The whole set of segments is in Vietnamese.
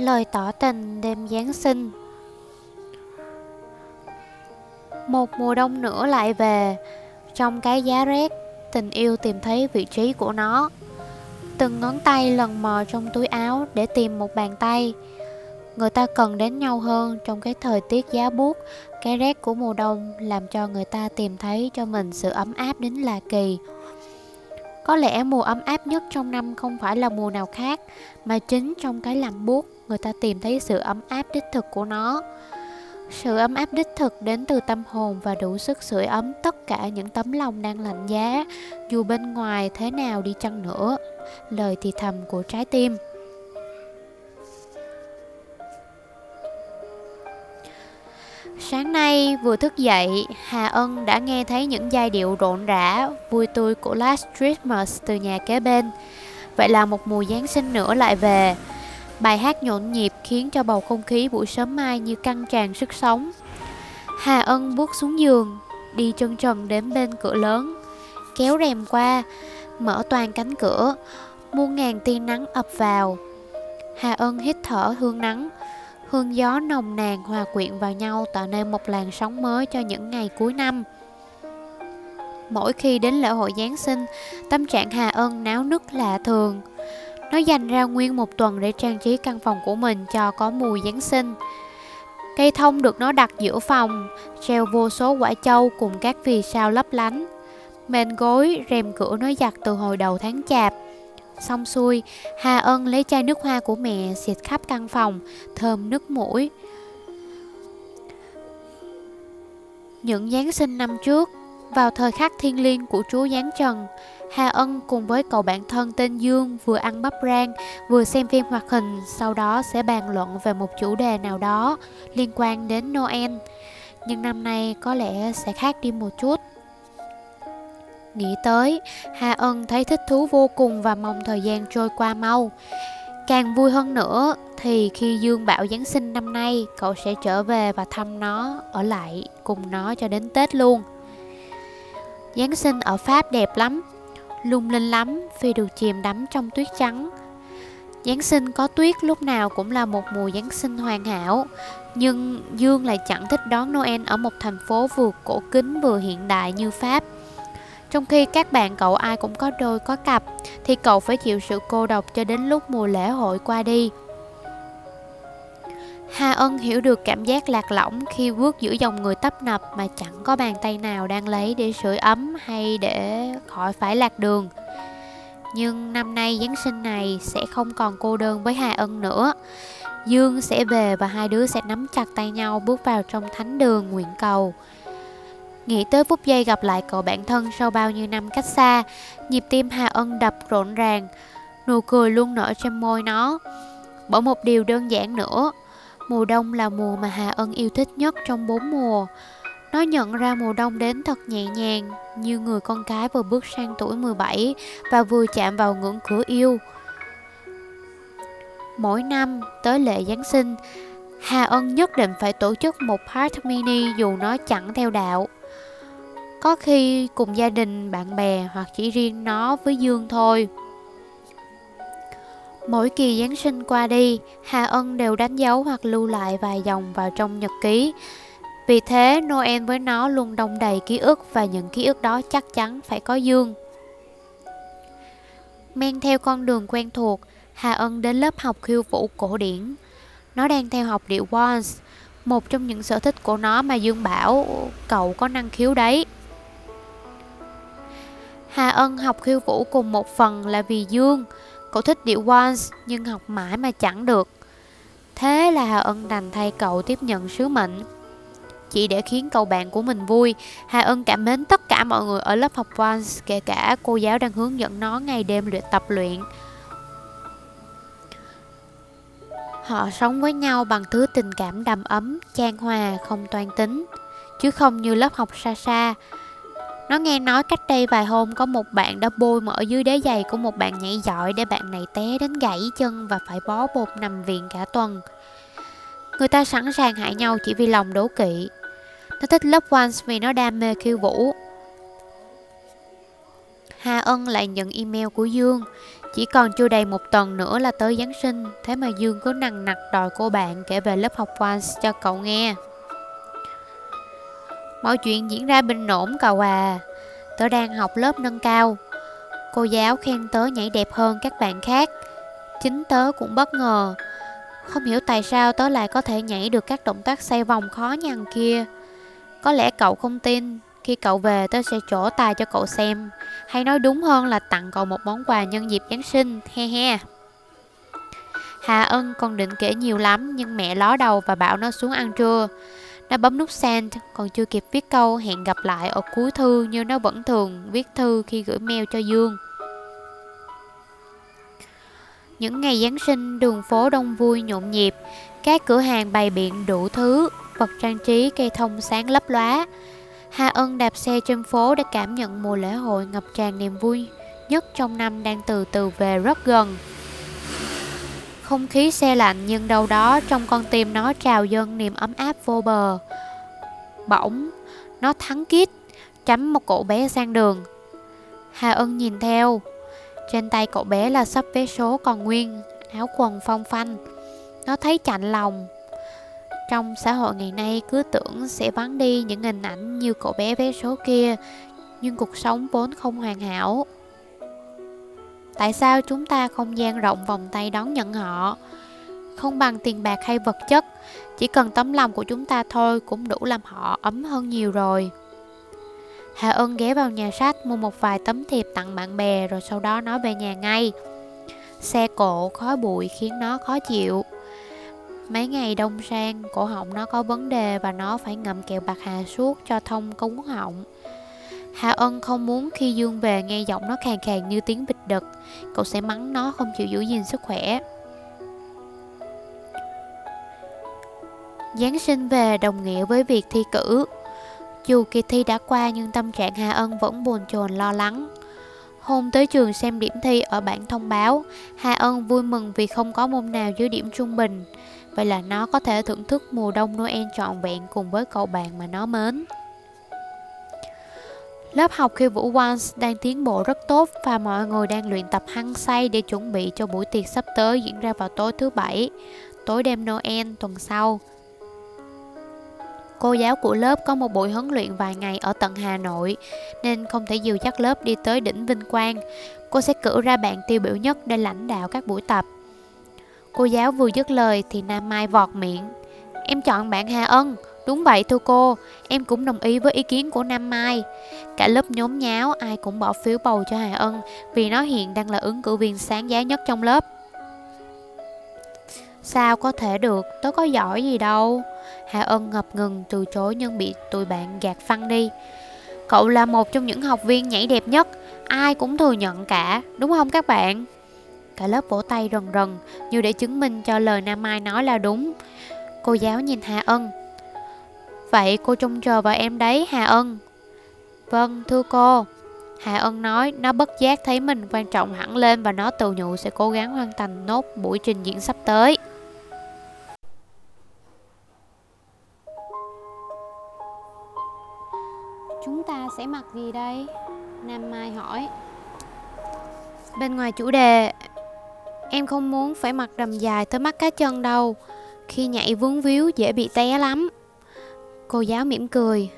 Lời tỏ tình đêm Giáng sinh. Một mùa đông nữa lại về. Trong cái giá rét, Tình yêu tìm thấy vị trí của nó. Từng ngón tay lần mò trong túi áo Để tìm một bàn tay. Người ta cần đến nhau hơn Trong cái thời tiết giá buốt. Cái rét của mùa đông Làm cho người ta tìm thấy cho mình sự ấm áp đến lạ kỳ có lẽ mùa ấm áp nhất trong năm không phải là mùa nào khác, mà chính trong cái lạnh buốt người ta tìm thấy sự ấm áp đích thực của nó. Sự ấm áp đích thực đến từ tâm hồn và đủ sức sưởi ấm tất cả những tấm lòng đang lạnh giá, dù bên ngoài thế nào đi chăng nữa. Lời thì thầm của trái tim. Sáng nay vừa thức dậy, Hà Ân đã nghe thấy những giai điệu rộn rã, vui tươi của Last Christmas từ nhà kế bên. Vậy là một mùa Giáng sinh nữa lại về. Bài hát nhộn nhịp khiến cho bầu không khí buổi sớm mai như căng tràn sức sống. Hà Ân bước xuống giường, đi chân trần đến bên cửa lớn, kéo rèm qua, mở toàn cánh cửa, muôn ngàn tia nắng ập vào. Hà Ân hít thở hương nắng, hương gió nồng nàn hòa quyện vào nhau tạo nên một làn sóng mới cho những ngày cuối năm. Mỗi khi đến lễ hội Giáng sinh, tâm trạng Hà Ân náo nức lạ thường. Nó dành ra nguyên một tuần để trang trí căn phòng của mình cho có mùi Giáng sinh. Cây thông được nó đặt giữa phòng, treo vô số quả châu cùng các vì sao lấp lánh. Mền gối, rèm cửa nó giặt từ hồi đầu tháng chạp. Xong xuôi, Hà Ân lấy chai nước hoa của mẹ xịt khắp căn phòng, thơm nức mũi. Những Giáng sinh năm trước, vào thời khắc thiên liêng của Chúa Giáng Trần, Hà Ân cùng với cậu bạn thân tên Dương vừa ăn bắp rang, vừa xem phim hoạt hình, sau đó sẽ bàn luận về một chủ đề nào đó liên quan đến Noel. Nhưng năm nay có lẽ sẽ khác đi một chút. Nghĩ tới, Hà Ân thấy thích thú vô cùng và mong thời gian trôi qua mau. Càng vui hơn nữa thì khi Dương bảo Giáng sinh năm nay, cậu sẽ trở về và thăm nó, ở lại cùng nó cho đến Tết luôn. Giáng sinh ở Pháp đẹp lắm, lung linh lắm vì được chìm đắm trong tuyết trắng. Giáng sinh có tuyết lúc nào cũng là một mùa Giáng sinh hoàn hảo, nhưng Dương lại chẳng thích đón Noel ở một thành phố vừa cổ kính vừa hiện đại như Pháp. Trong khi các bạn cậu ai cũng có đôi, có cặp, Thì cậu phải chịu sự cô độc cho đến lúc mùa lễ hội qua đi Hà Ân hiểu được cảm giác lạc lõng khi bước giữa dòng người tấp nập mà chẳng có bàn tay nào đang lấy để sưởi ấm hay để khỏi phải lạc đường. Nhưng năm nay Giáng sinh này sẽ không còn cô đơn với Hà Ân nữa. Dương sẽ về và hai đứa sẽ nắm chặt tay nhau bước vào trong thánh đường nguyện cầu. Nghĩ tới phút giây gặp lại cậu bạn thân sau bao nhiêu năm cách xa, nhịp tim Hà Ân đập rộn ràng, nụ cười luôn nở trên môi nó. Bỏ một điều đơn giản nữa, mùa đông là mùa mà Hà Ân yêu thích nhất trong bốn mùa. Nó nhận ra mùa đông đến thật nhẹ nhàng, như người con cái vừa bước sang tuổi 17 và vừa chạm vào ngưỡng cửa yêu. Mỗi năm tới lễ Giáng sinh, Hà Ân nhất định phải tổ chức một party mini dù nó chẳng theo đạo. Có khi cùng gia đình, bạn bè hoặc chỉ riêng nó với Dương thôi. Mỗi kỳ Giáng sinh qua đi, Hà Ân đều đánh dấu hoặc lưu lại vài dòng vào trong nhật ký. Vì thế, Noel với nó luôn đông đầy ký ức và những ký ức đó chắc chắn phải có Dương. Men theo con đường quen thuộc, Hà Ân đến lớp học khiêu vũ cổ điển. Nó đang theo học điệu waltz, một trong những sở thích của nó mà Dương bảo cậu có năng khiếu đấy. Hà Ân học khiêu vũ cùng một phần là vì Dương. Cậu thích điệu waltz nhưng học mãi mà chẳng được. Thế là Hà Ân đành thay cậu tiếp nhận sứ mệnh. Chỉ để khiến cậu bạn của mình vui Hà Ân cảm mến tất cả mọi người ở lớp học waltz Kể cả cô giáo đang hướng dẫn nó ngày đêm luyện tập luyện. Họ sống với nhau bằng thứ tình cảm đầm ấm, chan hòa, không toan tính. Chứ không như lớp học xa xa nó nghe nói cách đây vài hôm có một bạn đã bôi mỡ dưới đế giày của một bạn nhảy giỏi để bạn này té đến gãy chân và phải bó bột nằm viện cả tuần. Người ta sẵn sàng hại nhau chỉ vì lòng đố kỵ. Nó thích lớp Once vì nó đam mê khiêu vũ. Hà Ân lại nhận email của Dương Chỉ còn chưa đầy một tuần nữa là tới Giáng sinh, Thế mà Dương cứ nằng nặc đòi cô bạn kể về lớp học Once cho cậu nghe Mọi chuyện diễn ra bình ổn cậu à Tớ đang học lớp nâng cao. Cô giáo khen tớ nhảy đẹp hơn các bạn khác. Chính tớ cũng bất ngờ. Không hiểu tại sao tớ lại có thể nhảy được các động tác xoay vòng khó nhằn kia. Có lẽ cậu không tin, Khi cậu về tớ sẽ trổ tài cho cậu xem. Hay nói đúng hơn là tặng cậu một món quà nhân dịp Giáng sinh, He he. Hà Ân còn định kể nhiều lắm, Nhưng mẹ ló đầu và bảo nó xuống ăn trưa nó bấm nút send, còn chưa kịp viết câu hẹn gặp lại ở cuối thư như nó vẫn thường viết thư khi gửi mail cho Dương. Những ngày Giáng sinh, đường phố đông vui nhộn nhịp, các cửa hàng bày biện đủ thứ, vật trang trí cây thông sáng lấp lóa. Hà Ân đạp xe trên phố để cảm nhận mùa lễ hội ngập tràn niềm vui nhất trong năm đang từ từ về rất gần. Không khí xe lạnh nhưng đâu đó trong con tim nó trào dâng niềm ấm áp vô bờ. Bỗng, nó thắng kít, chấm một cậu bé sang đường. Hà Ân nhìn theo, trên tay cậu bé là sắp vé số còn nguyên, áo quần phong phanh. Nó thấy chạnh lòng. Trong xã hội ngày nay cứ tưởng sẽ vắng đi những hình ảnh như cậu bé vé số kia, nhưng cuộc sống vốn không hoàn hảo. Tại sao chúng ta không gian rộng vòng tay đón nhận họ? Không bằng tiền bạc hay vật chất, chỉ cần tấm lòng của chúng ta thôi cũng đủ làm họ ấm hơn nhiều rồi. Hà Ân ghé vào nhà sách mua một vài tấm thiệp tặng bạn bè rồi sau đó nói về nhà ngay. Xe cộ, khói bụi khiến nó khó chịu. Mấy ngày đông sang, cổ họng nó có vấn đề và nó phải ngậm kẹo bạc hà suốt cho thông cống họng. Hà Ân không muốn khi Dương về nghe giọng nó khàn khàn như tiếng bịch đực. Cậu sẽ mắng nó không chịu giữ gìn sức khỏe. Giáng sinh về, đồng nghĩa với việc thi cử. Dù kỳ thi đã qua nhưng tâm trạng Hà Ân vẫn buồn chồn lo lắng. Hôm tới trường xem điểm thi ở bản thông báo Hà Ân vui mừng vì không có môn nào dưới điểm trung bình. Vậy là nó có thể thưởng thức mùa đông Noel trọn vẹn cùng với cậu bạn mà nó mến. Lớp học khiêu vũ Once đang tiến bộ rất tốt và mọi người đang luyện tập hăng say để chuẩn bị cho buổi tiệc sắp tới diễn ra vào tối thứ bảy, tối đêm Noel tuần sau. Cô giáo của lớp có một buổi huấn luyện vài ngày ở tận Hà Nội nên không thể dìu dắt lớp đi tới đỉnh Vinh Quang. Cô sẽ cử ra bạn tiêu biểu nhất để lãnh đạo các buổi tập. Cô giáo vừa dứt lời thì Nam Mai vọt miệng. Em chọn bạn Hà Ân. Đúng vậy thưa cô, em cũng đồng ý với ý kiến của Nam Mai. Cả lớp nhốn nháo ai cũng bỏ phiếu bầu cho Hà Ân vì nó hiện đang là ứng cử viên sáng giá nhất trong lớp. Sao có thể được, tớ có giỏi gì đâu. Hà Ân ngập ngừng từ chối nhưng bị tụi bạn gạt phăng đi. Cậu là một trong những học viên nhảy đẹp nhất, ai cũng thừa nhận cả, đúng không các bạn? Cả lớp vỗ tay rần rần, như để chứng minh cho lời Nam Mai nói là đúng. Cô giáo nhìn Hà Ân, Vậy cô trông chờ vào em đấy Hà Ân Vâng thưa cô Hà Ân nói nó bất giác thấy mình quan trọng hẳn lên và nó tự nhủ sẽ cố gắng hoàn thành nốt buổi trình diễn sắp tới. Chúng ta sẽ mặc gì đây? Nam Mai hỏi. Bên ngoài chủ đề, em không muốn phải mặc đầm dài tới mắt cá chân đâu. Khi nhảy vướng víu dễ bị té lắm. Cô giáo mỉm cười.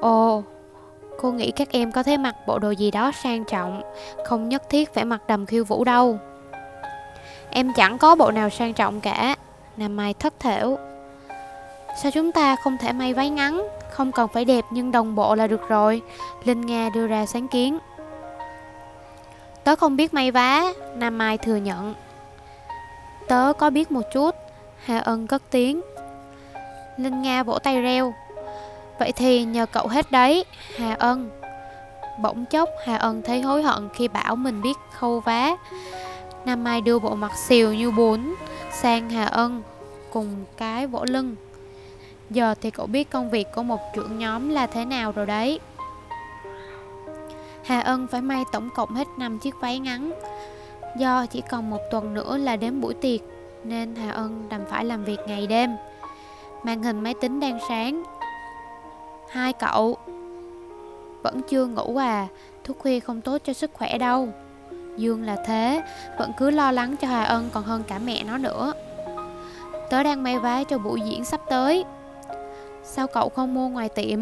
Ồ, Cô nghĩ các em có thể mặc bộ đồ gì đó sang trọng, Không nhất thiết phải mặc đầm khiêu vũ đâu. Em chẳng có bộ nào sang trọng cả, Nam Mai thất thểu. Sao chúng ta không thể may váy ngắn, Không cần phải đẹp nhưng đồng bộ là được rồi, Linh Nga đưa ra sáng kiến. Tớ không biết may vá, Nam Mai thừa nhận. Tớ có biết một chút, Hà Ân cất tiếng. Linh Nga vỗ tay reo. Vậy thì nhờ cậu hết đấy, Hà Ân. Bỗng chốc, Hà Ân thấy hối hận khi bảo mình biết khâu vá. Nam Mai đưa bộ mặt xìu như bún, sang Hà Ân cùng cái vỗ lưng. Giờ thì cậu biết công việc của một trưởng nhóm là thế nào rồi đấy. Hà Ân phải may tổng cộng hết 5 chiếc váy ngắn. Do chỉ còn một tuần nữa là đến buổi tiệc, Nên Hà Ân đành phải làm việc ngày đêm. Màn hình máy tính đang sáng. Hai cậu. Vẫn chưa ngủ à? Thuốc khuya không tốt cho sức khỏe đâu. Dương là thế. Vẫn cứ lo lắng cho Hà Ân còn hơn cả mẹ nó nữa. Tớ đang may vá cho buổi diễn sắp tới. Sao cậu không mua ngoài tiệm?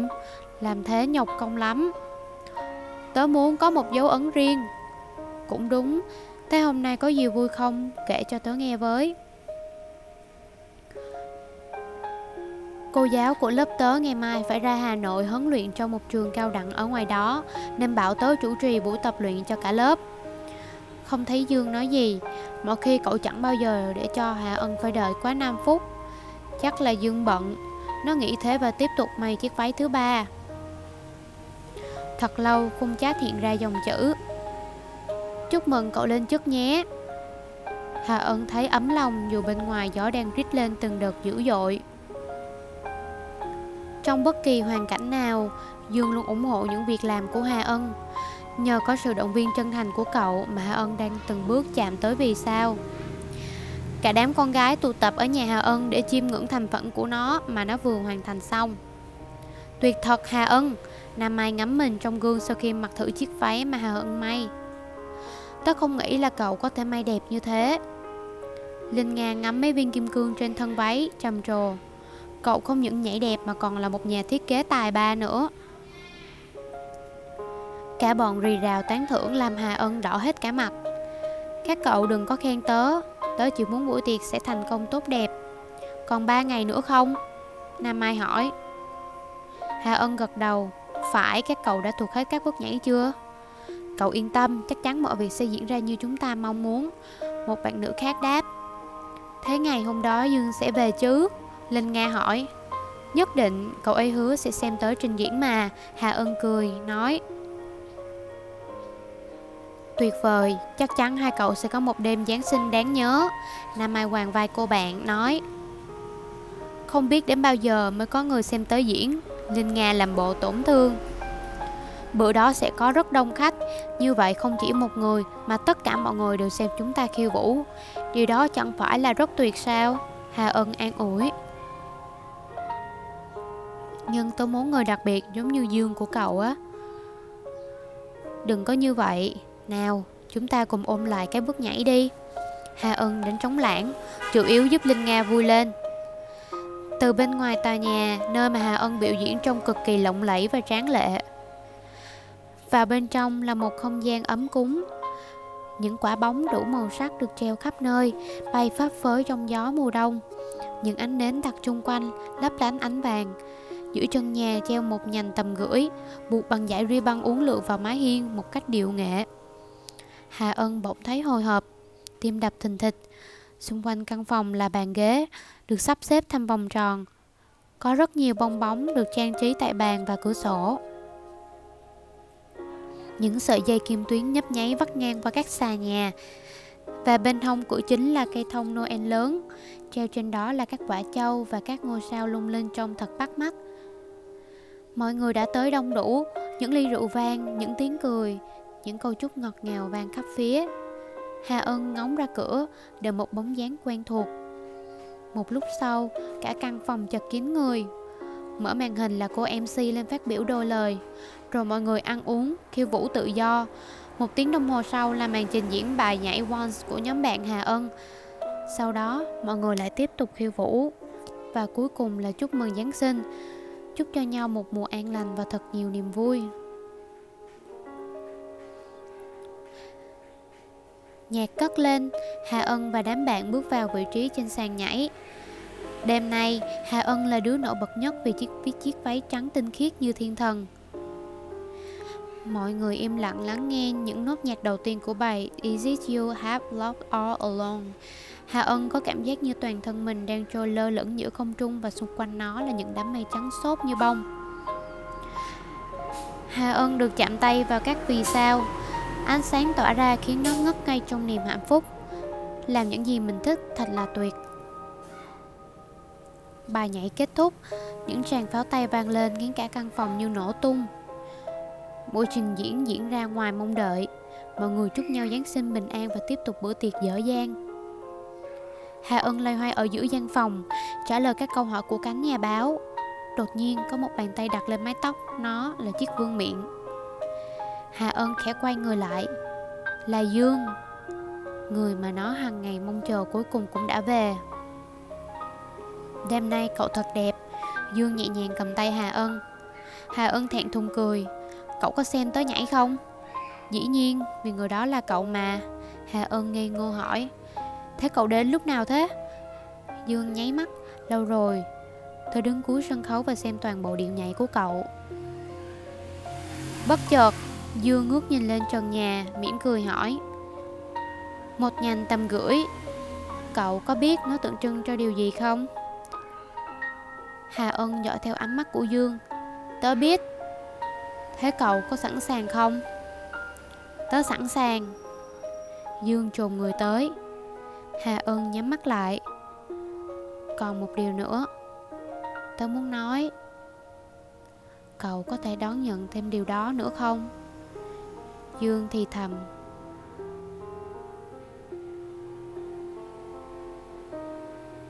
Làm thế nhọc công lắm. Tớ muốn có một dấu ấn riêng. Cũng đúng. Thế hôm nay có gì vui không? Kể cho tớ nghe với. Cô giáo của lớp tớ ngày mai phải ra Hà Nội huấn luyện trong một trường cao đẳng ở ngoài đó, Nên bảo tớ chủ trì buổi tập luyện cho cả lớp. Không thấy Dương nói gì Mọi khi cậu chẳng bao giờ để cho Hà Ân phải đợi quá 5 phút. Chắc là Dương bận, Nó nghĩ thế và tiếp tục may chiếc váy thứ ba. Thật lâu khung chat hiện ra dòng chữ. Chúc mừng cậu lên chức nhé. Hà Ân thấy ấm lòng dù bên ngoài gió đang rít lên từng đợt dữ dội. Trong bất kỳ hoàn cảnh nào, Dương luôn ủng hộ những việc làm của Hà Ân. Nhờ có sự động viên chân thành của cậu mà Hà Ân đang từng bước chạm tới vì sao. Cả đám con gái tụ tập ở nhà Hà Ân để chiêm ngưỡng thành phẩm của nó mà nó vừa hoàn thành xong. Tuyệt thật Hà Ân, Nam Mai ngắm mình trong gương sau khi mặc thử chiếc váy mà Hà Ân may. Tớ không nghĩ là cậu có thể may đẹp như thế. Linh Nga ngắm mấy viên kim cương trên thân váy, trầm trồ. Cậu không những nhảy đẹp mà còn là một nhà thiết kế tài ba nữa. Cả bọn rì rào tán thưởng làm Hà Ân đỏ hết cả mặt. Các cậu đừng có khen tớ Tớ chỉ muốn buổi tiệc sẽ thành công tốt đẹp. Còn ba ngày nữa không? Nam Mai hỏi. Hà Ân gật đầu. Phải các cậu đã thuộc hết các bước nhảy chưa? Cậu yên tâm, chắc chắn mọi việc sẽ diễn ra như chúng ta mong muốn. Một bạn nữ khác đáp. Thế ngày hôm đó Dương sẽ về chứ? Linh Nga hỏi. Nhất định, cậu ấy hứa sẽ xem tới trình diễn mà Hà Ân cười, nói. Tuyệt vời, chắc chắn hai cậu sẽ có một đêm Giáng sinh đáng nhớ. Nam Mai Hoàng vai cô bạn nói. Không biết đến bao giờ mới có người xem tới diễn Linh Nga làm bộ tổn thương. Bữa đó sẽ có rất đông khách Như vậy không chỉ một người Mà tất cả mọi người đều xem chúng ta khiêu vũ. Điều đó chẳng phải là rất tuyệt sao? Hà Ân an ủi. Nhưng tôi muốn người đặc biệt giống như Dương của cậu á. Đừng có như vậy. Nào, chúng ta cùng ôm lại cái bước nhảy đi. Hà Ân đến trống lãng, Chủ yếu giúp Linh Nga vui lên. Từ bên ngoài tòa nhà, Nơi mà Hà Ân biểu diễn trông cực kỳ lộng lẫy và tráng lệ. Và bên trong là một không gian ấm cúng. Những quả bóng đủ màu sắc được treo khắp nơi, Bay phấp phới trong gió mùa đông. Những ánh nến đặt chung quanh, lấp lánh ánh vàng. Giữa chân nhà treo một nhành tầm gửi, Buộc bằng dải ri băng uốn lượn vào mái hiên một cách điệu nghệ. Hà Ân bỗng thấy hồi hộp, Tim đập thình thịch. Xung quanh căn phòng là bàn ghế, Được sắp xếp thành vòng tròn. Có rất nhiều bong bóng được trang trí tại bàn và cửa sổ. Những sợi dây kim tuyến nhấp nháy vắt ngang qua các xà nhà. Và bên hông cửa chính là cây thông Noel lớn. Treo trên đó là các quả châu và các ngôi sao lung linh trông thật bắt mắt. Mọi người đã tới đông đủ Những ly rượu vang, những tiếng cười Những câu chúc ngọt ngào vang khắp phía Hà Ân ngóng ra cửa Đợi một bóng dáng quen thuộc Một lúc sau Cả căn phòng chật kín người Mở màn hình là cô MC lên phát biểu đôi lời rồi mọi người ăn uống, khiêu vũ tự do. Một tiếng đồng hồ sau là màn trình diễn bài nhảy Once của nhóm bạn Hà Ân. Sau đó, mọi người lại tiếp tục khiêu vũ. Và cuối cùng là chúc mừng Giáng sinh. Chúc cho nhau một mùa an lành và thật nhiều niềm vui. Nhạc cất lên, Hà Ân và đám bạn bước vào vị trí trên sàn nhảy. Đêm nay, Hà Ân là đứa nổi bật nhất vì chiếc, vì chiếc váy trắng tinh khiết như thiên thần. Mọi người im lặng lắng nghe những nốt nhạc đầu tiên của bài Is it you have loved all alone? Hà Ân có cảm giác như toàn thân mình đang trôi lơ lửng giữa không trung và xung quanh nó là những đám mây trắng xốp như bông. Hà Ân được chạm tay vào các vì sao. Ánh sáng tỏa ra khiến nó ngất ngay trong niềm hạnh phúc. Làm những gì mình thích thật là tuyệt. Bài nhảy kết thúc, những tràng pháo tay vang lên khiến cả căn phòng như nổ tung. Buổi trình diễn diễn ra ngoài mong đợi Mọi người chúc nhau Giáng sinh bình an và tiếp tục bữa tiệc dở dang Hà Ân loay hoay ở giữa gian phòng Trả lời các câu hỏi của cánh nhà báo. Đột nhiên có một bàn tay đặt lên mái tóc Nó là chiếc vương miệng Hà Ân khẽ quay người lại. Là Dương Người mà nó hàng ngày mong chờ cuối cùng cũng đã về. Đêm nay cậu thật đẹp. Dương nhẹ nhàng cầm tay Hà Ân. Hà Ân thẹn thùng cười. Cậu có xem tới nhảy không? Dĩ nhiên, vì người đó là cậu mà. Hà Ân ngây ngô hỏi. Thế cậu đến lúc nào thế? Dương nháy mắt. Lâu rồi. Tôi đứng cuối sân khấu và xem toàn bộ điệu nhảy của cậu. Bất chợt, Dương ngước nhìn lên trần nhà, mỉm cười hỏi. Một nhành tầm gửi. Cậu có biết nó tượng trưng cho điều gì không? Hà Ân dõi theo ánh mắt của Dương. Tớ biết. Thế cậu có sẵn sàng không? Tớ sẵn sàng. Dương trồn người tới. Hà Ân nhắm mắt lại Còn một điều nữa Tớ muốn nói, Cậu có thể đón nhận thêm điều đó nữa không? Dương thì thầm